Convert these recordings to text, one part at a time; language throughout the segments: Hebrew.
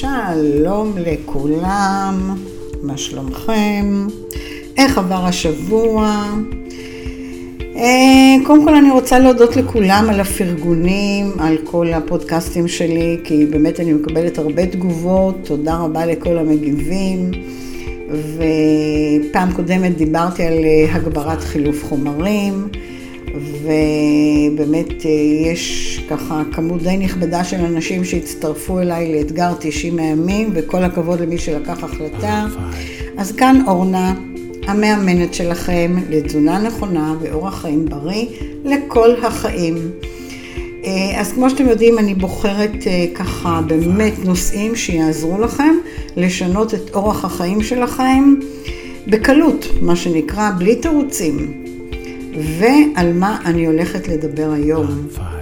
שלום לכולם, מה שלומכם? איך עבר השבוע? אה, קודם כל אני רוצה להודות לכולם על הפרגונים, על כל הפודקאסטים שלי, כי באמת אני מקבלת הרבה תגובות, תודה רבה לכל המגיבים. ופעם קודמת דיברתי על אה, הגברת חילוף חומרים. ובאמת אה, יש ככה כמות די נכבדה של אנשים שהצטרפו אליי לאתגר 90 הימים, וכל הכבוד למי שלקח החלטה. אז כאן אורנה, המאמנת שלכם לתזונה נכונה ואורח חיים בריא לכל החיים. אה, אז כמו שאתם יודעים, אני בוחרת אה, ככה באמת נושאים שיעזרו לכם לשנות את אורח החיים שלכם בקלות, מה שנקרא, בלי תירוצים. ועל מה אני הולכת לדבר היום,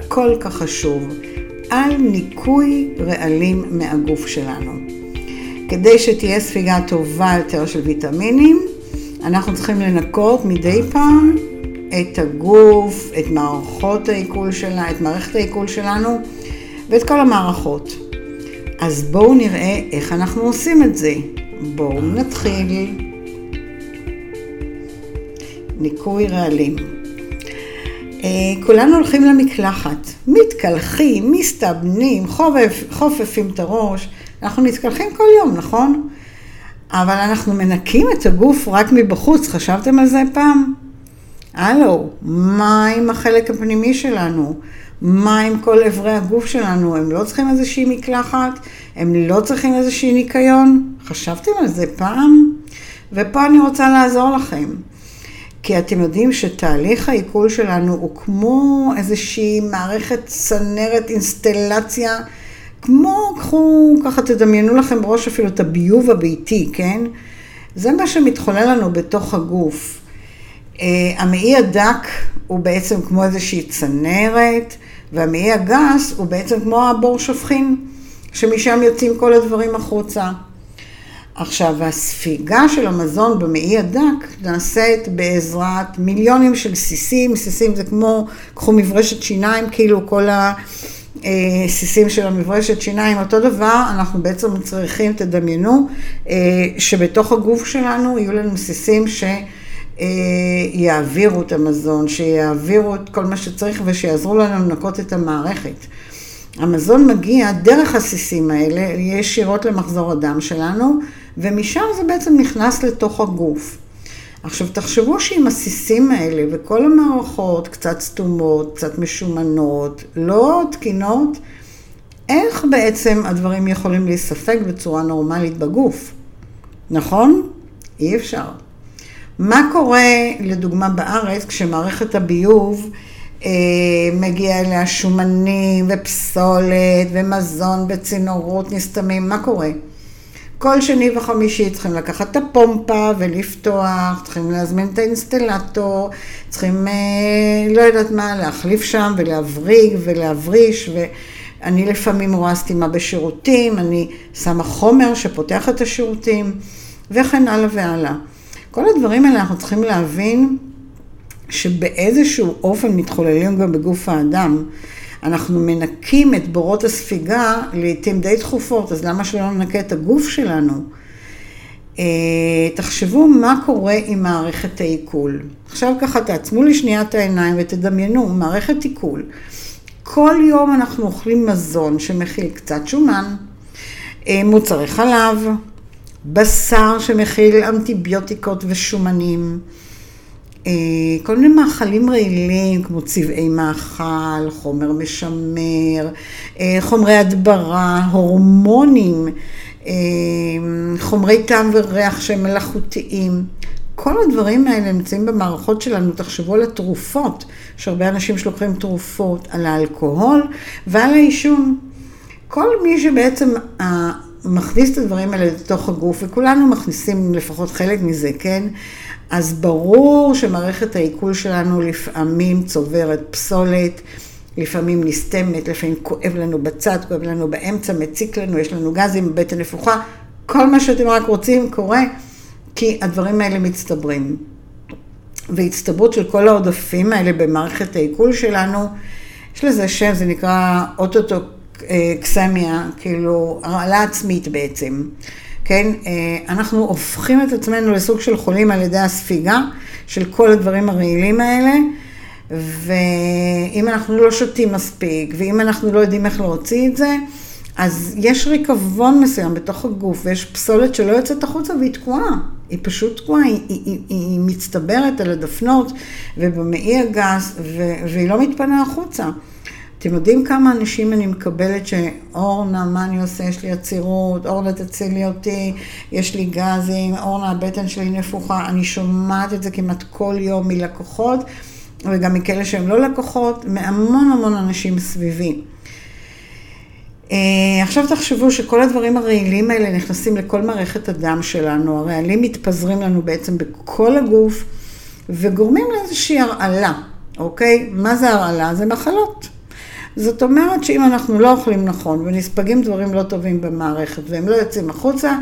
כל כך חשוב, על ניקוי רעלים מהגוף שלנו. כדי שתהיה ספיגה טובה יותר של ויטמינים, אנחנו צריכים לנקות מדי פעם את הגוף, את מערכות העיכול שלה, את מערכת העיכול שלנו ואת כל המערכות. אז בואו נראה איך אנחנו עושים את זה. בואו נתחיל. ניקוי רעלים. אה, כולנו הולכים למקלחת, מתקלחים, מסתבנים, חופף, חופפים את הראש, אנחנו מתקלחים כל יום, נכון? אבל אנחנו מנקים את הגוף רק מבחוץ, חשבתם על זה פעם? הלו, מה עם החלק הפנימי שלנו? מה עם כל אברי הגוף שלנו? הם לא צריכים איזושהי מקלחת? הם לא צריכים איזושהי ניקיון? חשבתם על זה פעם? ופה אני רוצה לעזור לכם. כי אתם יודעים שתהליך העיכול שלנו הוא כמו איזושהי מערכת צנרת, אינסטלציה, כמו, קחו, ככה תדמיינו לכם בראש אפילו את הביוב הביתי, כן? זה מה שמתחולל לנו בתוך הגוף. Uh, המעי הדק הוא בעצם כמו איזושהי צנרת, והמעי הגס הוא בעצם כמו הבור שופכין, שמשם יוצאים כל הדברים החוצה. עכשיו, הספיגה של המזון במעי הדק נעשית בעזרת מיליונים של סיסים, סיסים זה כמו, קחו מברשת שיניים, כאילו כל הסיסים של המברשת שיניים, אותו דבר, אנחנו בעצם צריכים, תדמיינו, אה, שבתוך הגוף שלנו יהיו לנו סיסים שיעבירו את המזון, שיעבירו את כל מה שצריך ושיעזרו לנו לנקות את המערכת. המזון מגיע דרך הסיסים האלה ישירות למחזור הדם שלנו, ומשם זה בעצם נכנס לתוך הגוף. עכשיו תחשבו שעם הסיסים האלה וכל המערכות קצת סתומות, קצת משומנות, לא תקינות, איך בעצם הדברים יכולים להיספג בצורה נורמלית בגוף? נכון? אי אפשר. מה קורה, לדוגמה, בארץ, כשמערכת הביוב אה, מגיע אליה שומנים ופסולת ומזון בצינורות נסתמים, מה קורה? כל שני וחמישי צריכים לקחת את הפומפה ולפתוח, צריכים להזמין את האינסטלטור, צריכים, אה, לא יודעת מה, להחליף שם ולהבריג ולהבריש, ואני לפעמים רואה סתימה בשירותים, אני שמה חומר שפותח את השירותים, וכן הלאה והלאה. כל הדברים האלה אנחנו צריכים להבין שבאיזשהו אופן מתחוללים גם בגוף האדם. אנחנו מנקים את בורות הספיגה לעיתים די תכופות, אז למה שלא ננקה את הגוף שלנו? אה, תחשבו מה קורה עם מערכת העיכול. עכשיו ככה תעצמו לי שנייה את העיניים ותדמיינו, מערכת עיכול. כל יום אנחנו אוכלים מזון שמכיל קצת שומן, אה, מוצרי חלב, בשר שמכיל אנטיביוטיקות ושומנים, כל מיני מאכלים רעילים, כמו צבעי מאכל, חומר משמר, אה, חומרי הדברה, הורמונים, אה, חומרי טעם וריח שהם מלאכותיים. כל הדברים האלה נמצאים במערכות שלנו, תחשבו על התרופות, יש הרבה אנשים שלוקחים תרופות, על האלכוהול ועל העישון. כל מי שבעצם מכניס את הדברים האלה לתוך הגוף, וכולנו מכניסים לפחות חלק מזה, כן? אז ברור שמערכת העיכול שלנו לפעמים צוברת פסולת, לפעמים נסתמת, לפעמים כואב לנו בצד, כואב לנו באמצע, מציק לנו, יש לנו גזים, בטן נפוחה, כל מה שאתם רק רוצים קורה, כי הדברים האלה מצטברים. והצטברות של כל העודפים האלה במערכת העיכול שלנו, יש לזה שם, זה נקרא אוטוטו קסמיה, כאילו הרעלה עצמית בעצם. כן, אנחנו הופכים את עצמנו לסוג של חולים על ידי הספיגה של כל הדברים הרעילים האלה, ואם אנחנו לא שותים מספיק, ואם אנחנו לא יודעים איך להוציא את זה, אז יש ריקבון מסוים בתוך הגוף, ויש פסולת שלא יוצאת החוצה והיא תקועה. היא פשוט תקועה, היא, היא, היא, היא מצטברת על הדפנות ובמעי הגס, ו, והיא לא מתפנה החוצה. אתם יודעים כמה אנשים אני מקבלת שאורנה, מה אני עושה? יש לי עצירות, אורנה תצילי אותי, יש לי גזים, אורנה, הבטן שלי נפוחה. אני שומעת את זה כמעט כל יום מלקוחות, וגם מכאלה שהם לא לקוחות, מהמון המון אנשים סביבי. Uh, עכשיו תחשבו שכל הדברים הרעילים האלה נכנסים לכל מערכת הדם שלנו, הרעלים מתפזרים לנו בעצם בכל הגוף וגורמים לאיזושהי הרעלה, אוקיי? מה זה הרעלה? זה מחלות. זאת אומרת שאם אנחנו לא אוכלים נכון ונספגים דברים לא טובים במערכת והם לא יוצאים החוצה,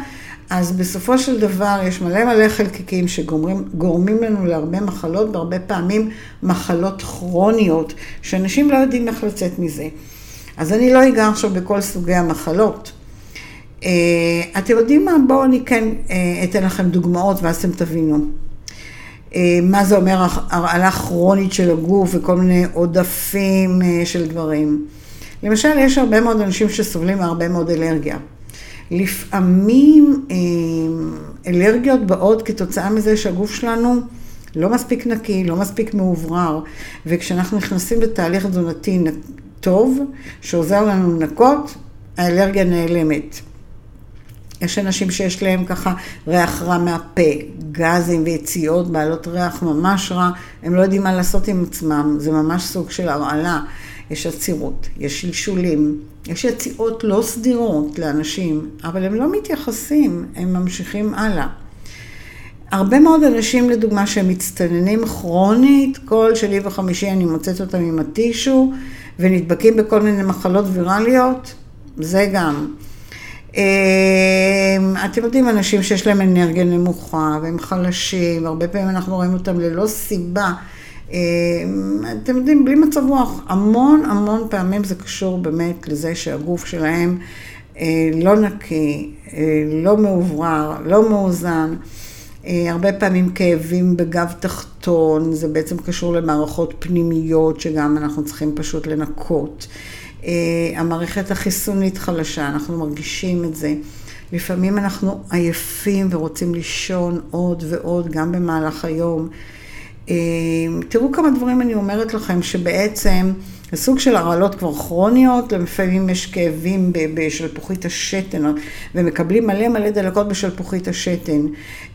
אז בסופו של דבר יש מלא מלא חלקיקים שגורמים לנו להרבה מחלות, והרבה פעמים מחלות כרוניות, שאנשים לא יודעים איך לצאת מזה. אז אני לא אגע עכשיו בכל סוגי המחלות. אה, אתם יודעים מה? בואו אני כן אה, אתן לכם דוגמאות ואז אתם תבינו. אה, מה זה אומר הרעלה כרונית של הגוף וכל מיני עודפים של דברים. למשל, יש הרבה מאוד אנשים שסובלים מהרבה מאוד אלרגיה. לפעמים אלרגיות באות כתוצאה מזה שהגוף שלנו לא מספיק נקי, לא מספיק מאוברר, וכשאנחנו נכנסים לתהליך תזונתי טוב, שעוזר לנו לנקות, האלרגיה נעלמת. יש אנשים שיש להם ככה ריח רע מהפה, גזים ויציאות בעלות ריח ממש רע, הם לא יודעים מה לעשות עם עצמם, זה ממש סוג של הרעלה. יש עצירות, יש שלשולים, יש יציאות לא סדירות לאנשים, אבל הם לא מתייחסים, הם ממשיכים הלאה. הרבה מאוד אנשים, לדוגמה, שהם מצטננים כרונית, כל שני וחמישי אני מוצאת אותם עם הטישו, ונדבקים בכל מיני מחלות ויראליות, זה גם. אמ, אתם יודעים, אנשים שיש להם אנרגיה נמוכה והם חלשים, הרבה פעמים אנחנו רואים אותם ללא סיבה. אמ, אתם יודעים, בלי מצב רוח, המון המון פעמים זה קשור באמת לזה שהגוף שלהם אה, לא נקי, אה, לא מאוברר, לא מאוזן. אה, הרבה פעמים כאבים בגב תחתון, זה בעצם קשור למערכות פנימיות שגם אנחנו צריכים פשוט לנקות. אה, המערכת החיסונית חלשה, אנחנו מרגישים את זה. לפעמים אנחנו עייפים ורוצים לישון עוד ועוד, גם במהלך היום. אה, תראו כמה דברים אני אומרת לכם, שבעצם זה סוג של הרעלות כבר כרוניות, לפעמים יש כאבים בשלפוחית השתן, ומקבלים מלא מלא דלקות בשלפוחית השתן.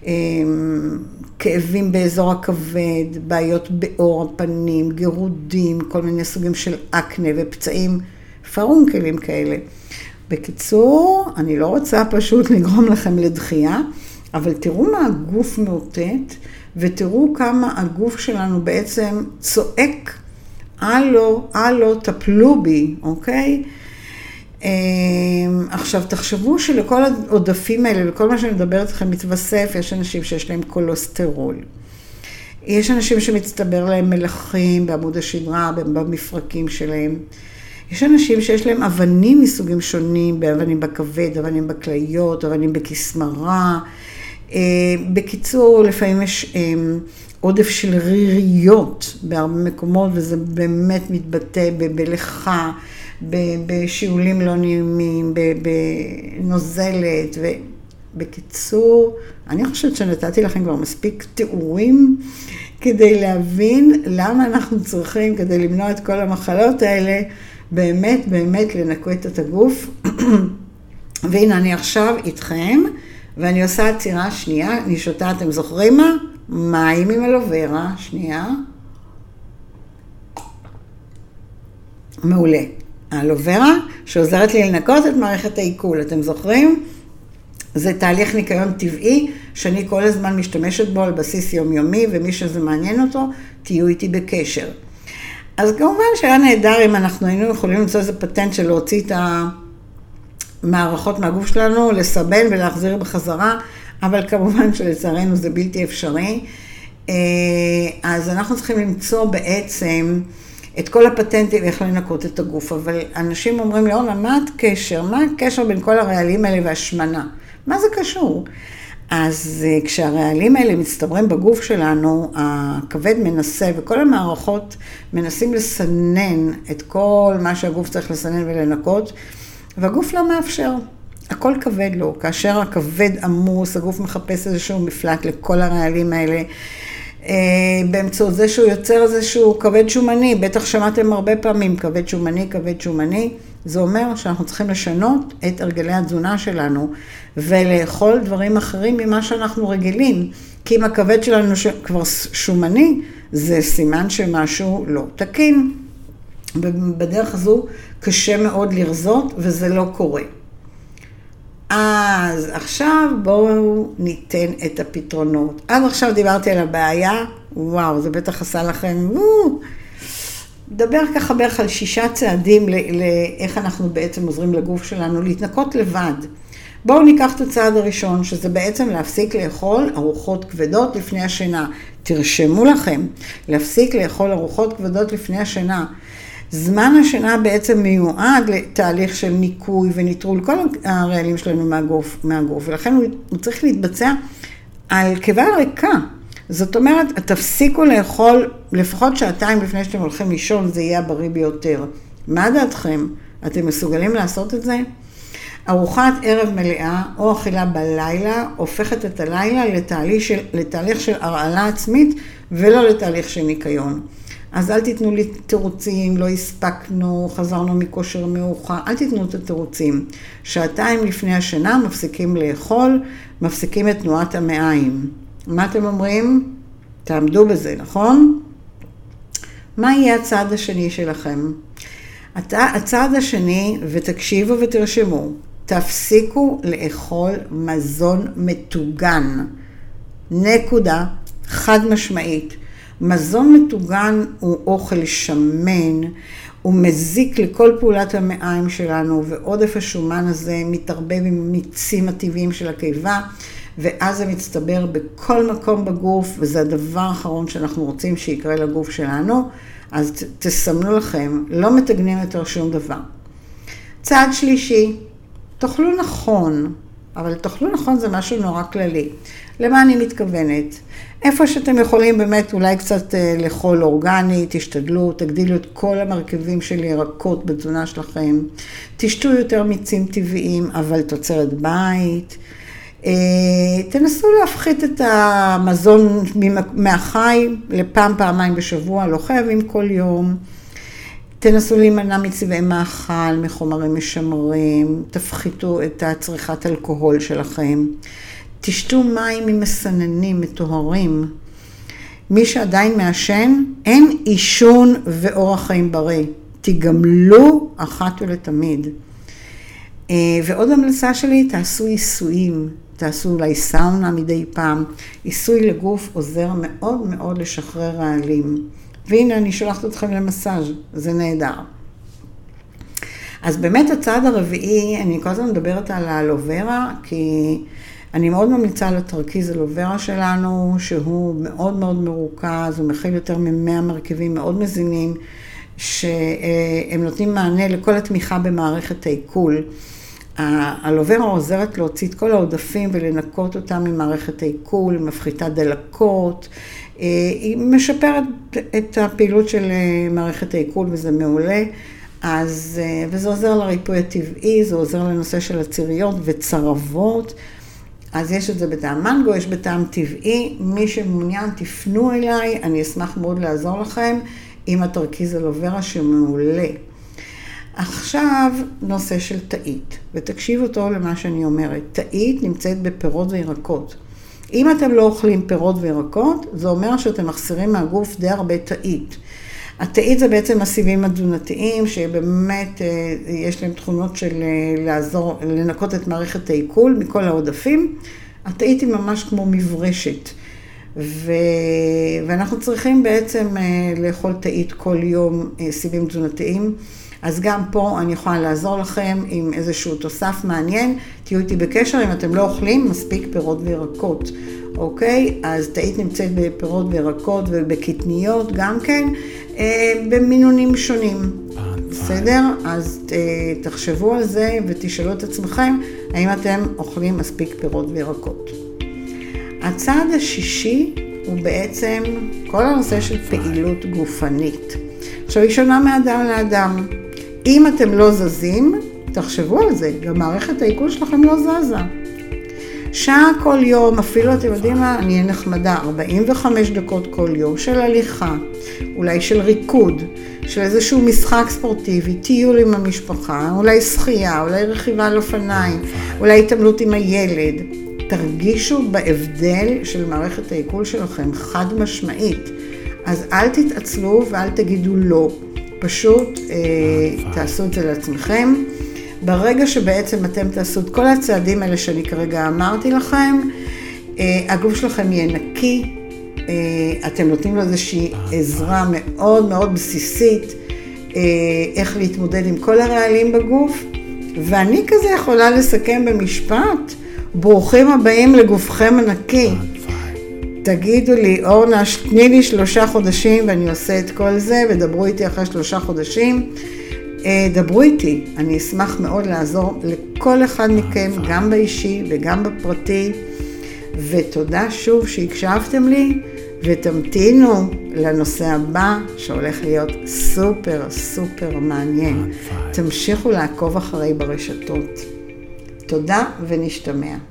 אה, כאבים באזור הכבד, בעיות בעור הפנים, גירודים, כל מיני סוגים של אקנה ופצעים פרונקלים כאלה. בקיצור, אני לא רוצה פשוט לגרום לכם לדחייה, אבל תראו מה הגוף מאותת, ותראו כמה הגוף שלנו בעצם צועק, הלו, הלו, טפלו בי, אוקיי? אמ, עכשיו, תחשבו שלכל העודפים האלה, לכל מה שאני מדברת איתכם מתווסף, יש אנשים שיש להם קולוסטרול. יש אנשים שמצטבר להם מלחים בעמוד השדרה, במפרקים שלהם. יש אנשים שיש להם אבנים מסוגים שונים, באבנים בכבד, אבנים בכליות, אבנים בכסמרה. אה, בקיצור, לפעמים יש אמ, עודף של ריריות בהרבה מקומות, וזה באמת מתבטא בלכה. בשיעולים לא נעימים, בנוזלת, ובקיצור, אני חושבת שנתתי לכם כבר מספיק תיאורים כדי להבין למה אנחנו צריכים, כדי למנוע את כל המחלות האלה, באמת באמת לנקות את הגוף. והנה אני עכשיו איתכם, ואני עושה עצירה שנייה, אני שותה, אתם זוכרים מה? מים עם אלוברה, שנייה. מעולה. האלוברה, שעוזרת לי לנקות את מערכת העיכול. אתם זוכרים? זה תהליך ניקיון טבעי, שאני כל הזמן משתמשת בו על בסיס יומיומי, ומי שזה מעניין אותו, תהיו איתי בקשר. אז כמובן שהיה נהדר אם אנחנו היינו יכולים למצוא איזה פטנט של להוציא את המערכות מהגוף שלנו, לסבן ולהחזיר בחזרה, אבל כמובן שלצערנו זה בלתי אפשרי. אה, אז אנחנו צריכים למצוא בעצם את כל הפטנטים איך לנקות את הגוף, אבל אנשים אומרים לי, אורנה, מה הקשר? מה הקשר בין כל הרעלים האלה והשמנה? מה זה קשור? אז אה, כשהרעלים האלה מצטברים בגוף שלנו, הכבד מנסה, וכל המערכות מנסים לסנן את כל מה שהגוף צריך לסנן ולנקות, והגוף לא מאפשר. הכל כבד לו. כאשר הכבד עמוס, הגוף מחפש איזשהו מפלט לכל הרעלים האלה. אה, באמצעות זה שהוא יוצר איזשהו כבד שומני, בטח שמעתם הרבה פעמים כבד שומני, כבד שומני, זה אומר שאנחנו צריכים לשנות את הרגלי התזונה שלנו ולאכול דברים אחרים ממה שאנחנו רגילים, כי אם הכבד שלנו כבר שומני, זה סימן שמשהו לא תקין. ובדרך הזו קשה מאוד לרזות וזה לא קורה. אז עכשיו בואו ניתן את הפתרונות. עד עכשיו דיברתי על הבעיה, וואו, זה בטח עשה לכם, וואו. נדבר ככה בערך על שישה צעדים לאיך אנחנו בעצם עוזרים לגוף שלנו להתנקות לבד. בואו ניקח את הצעד הראשון, שזה בעצם להפסיק לאכול ארוחות כבדות לפני השינה. תרשמו לכם, להפסיק לאכול ארוחות כבדות לפני השינה. זמן השינה בעצם מיועד לתהליך של ניקוי וניטרול כל הרעלים שלנו מהגוף, מהגוף ולכן הוא צריך להתבצע על קיבה ריקה. זאת אומרת, תפסיקו לאכול לפחות שעתיים לפני שאתם הולכים לישון, זה יהיה הבריא ביותר. מה דעתכם? אתם מסוגלים לעשות את זה? ארוחת ערב מלאה או אכילה בלילה הופכת את הלילה לתהליך של, לתהליך של הרעלה עצמית ולא לתהליך של ניקיון. אז אל תיתנו לי תירוצים, לא הספקנו, חזרנו מכושר מאוחר, אל תיתנו את התירוצים. שעתיים לפני השינה מפסיקים לאכול, מפסיקים את תנועת המעיים. מה אתם אומרים? תעמדו בזה, נכון? מה יהיה הצעד השני שלכם? הצעד השני, ותקשיבו ותרשמו, תפסיקו לאכול מזון מטוגן. נקודה, חד משמעית. מזון מטוגן הוא אוכל שמן, הוא מזיק לכל פעולת המעיים שלנו, ועודף השומן הזה מתערבב עם מיצים הטבעיים של הקיבה, ואז זה מצטבר בכל מקום בגוף, וזה הדבר האחרון שאנחנו רוצים שיקרה לגוף שלנו. אז תסמנו לכם, לא מתגנים יותר שום דבר. צעד שלישי, תאכלו נכון, אבל תאכלו נכון זה משהו נורא כללי. למה אני מתכוונת? איפה שאתם יכולים באמת אולי קצת אה, לאכול אורגני, תשתדלו, תגדילו את כל המרכיבים של ירקות בתזונה שלכם. תשתו יותר מיצים טבעיים, אבל תוצרת בית. אה, תנסו להפחית את המזון מהחי לפעם, פעמיים בשבוע, לא חייבים כל יום. תנסו להימנע מצבעי מאכל, מחומרים משמרים, תפחיתו את הצריכת אלכוהול שלכם. תשתו מים עם מסננים מטוהרים. מי שעדיין מעשן, אין עישון ואורח חיים בריא. תיגמלו אחת ולתמיד. אה, ועוד המלצה שלי, תעשו עיסויים. תעשו אולי סאונה מדי פעם. עיסוי לגוף עוזר מאוד מאוד לשחרר רעלים. והנה, אני שולחת אתכם למסאז', זה נהדר. אז באמת הצעד הרביעי, אני כל הזמן מדברת על האלוברה, כי אני מאוד ממליצה על התרכיז אלוברה שלנו, שהוא מאוד מאוד מרוכז, הוא מכיל יותר מ-100 מרכיבים מאוד מזינים, שהם נותנים מענה לכל התמיכה במערכת העיכול. האלוברה עוזרת להוציא את כל העודפים ולנקות אותם ממערכת העיכול, מפחיתה דלקות, היא משפרת את הפעילות של אה, מערכת העיכול וזה מעולה. אז, אה, וזה עוזר לריפוי הטבעי, זה עוזר לנושא של עציריות וצרבות. אז יש את זה בטעם מנגו, יש בטעם טבעי. מי שמעוניין, תפנו אליי, אני אשמח מאוד לעזור לכם עם התרכיז אלוברה שמעולה. עכשיו נושא של תאית, ותקשיבו טוב למה שאני אומרת. תאית נמצאת בפירות וירקות. אם אתם לא אוכלים פירות וירקות, זה אומר שאתם מחסירים מהגוף די הרבה תאית. התאית זה בעצם הסיבים התזונתיים, שבאמת אה, יש להם תכונות של אה, לעזור, לנקות את מערכת העיכול מכל העודפים. התאית היא ממש כמו מברשת. ו... ואנחנו צריכים בעצם אה, לאכול תאית כל יום סיבים תזונתיים. אז גם פה אני יכולה לעזור לכם עם איזשהו תוסף מעניין. תהיו איתי בקשר אם אתם לא אוכלים מספיק פירות וירקות, אוקיי? אז תאית נמצאת בפירות וירקות ובקטניות גם כן, אה, במינונים שונים. בסדר? אז אה, תחשבו על זה ותשאלו את עצמכם האם אתם אוכלים מספיק פירות וירקות. הצעד השישי הוא בעצם כל הנושא של פעילות גופנית. עכשיו, היא שונה מאדם לאדם. אם אתם לא זזים, תחשבו על זה, גם מערכת העיכול שלכם לא זזה. שעה כל יום, אפילו אתם יודעים מה, אני אהיה נחמדה, 45 דקות כל יום של הליכה, אולי של ריקוד, של איזשהו משחק ספורטיבי, טיול עם המשפחה, אולי שחייה, אולי רכיבה על אופניים, אולי התעמלות עם הילד. תרגישו בהבדל של מערכת העיכול שלכם, חד משמעית. אז אל תתעצלו ואל תגידו לא, פשוט אה, תעשו את זה לעצמכם. ברגע שבעצם אתם תעשו את כל הצעדים האלה שאני כרגע אמרתי לכם, אה, הגוף שלכם יהיה נקי, אה, אתם נותנים לו איזושהי עזרה מאוד מאוד בסיסית, אה, איך להתמודד עם כל הרעלים בגוף, ואני כזה יכולה לסכם במשפט, ברוכים הבאים לגופכם הנקי. תגידו לי, אורנה, תני לי שלושה חודשים ואני עושה את כל זה, ודברו איתי אחרי שלושה חודשים. דברו איתי, אני אשמח מאוד לעזור לכל אחד מכם, גם באישי וגם בפרטי. ותודה שוב שהקשבתם לי, ותמתינו לנושא הבא, שהולך להיות סופר סופר מעניין. תמשיכו לעקוב אחרי ברשתות. תודה ונשתמע.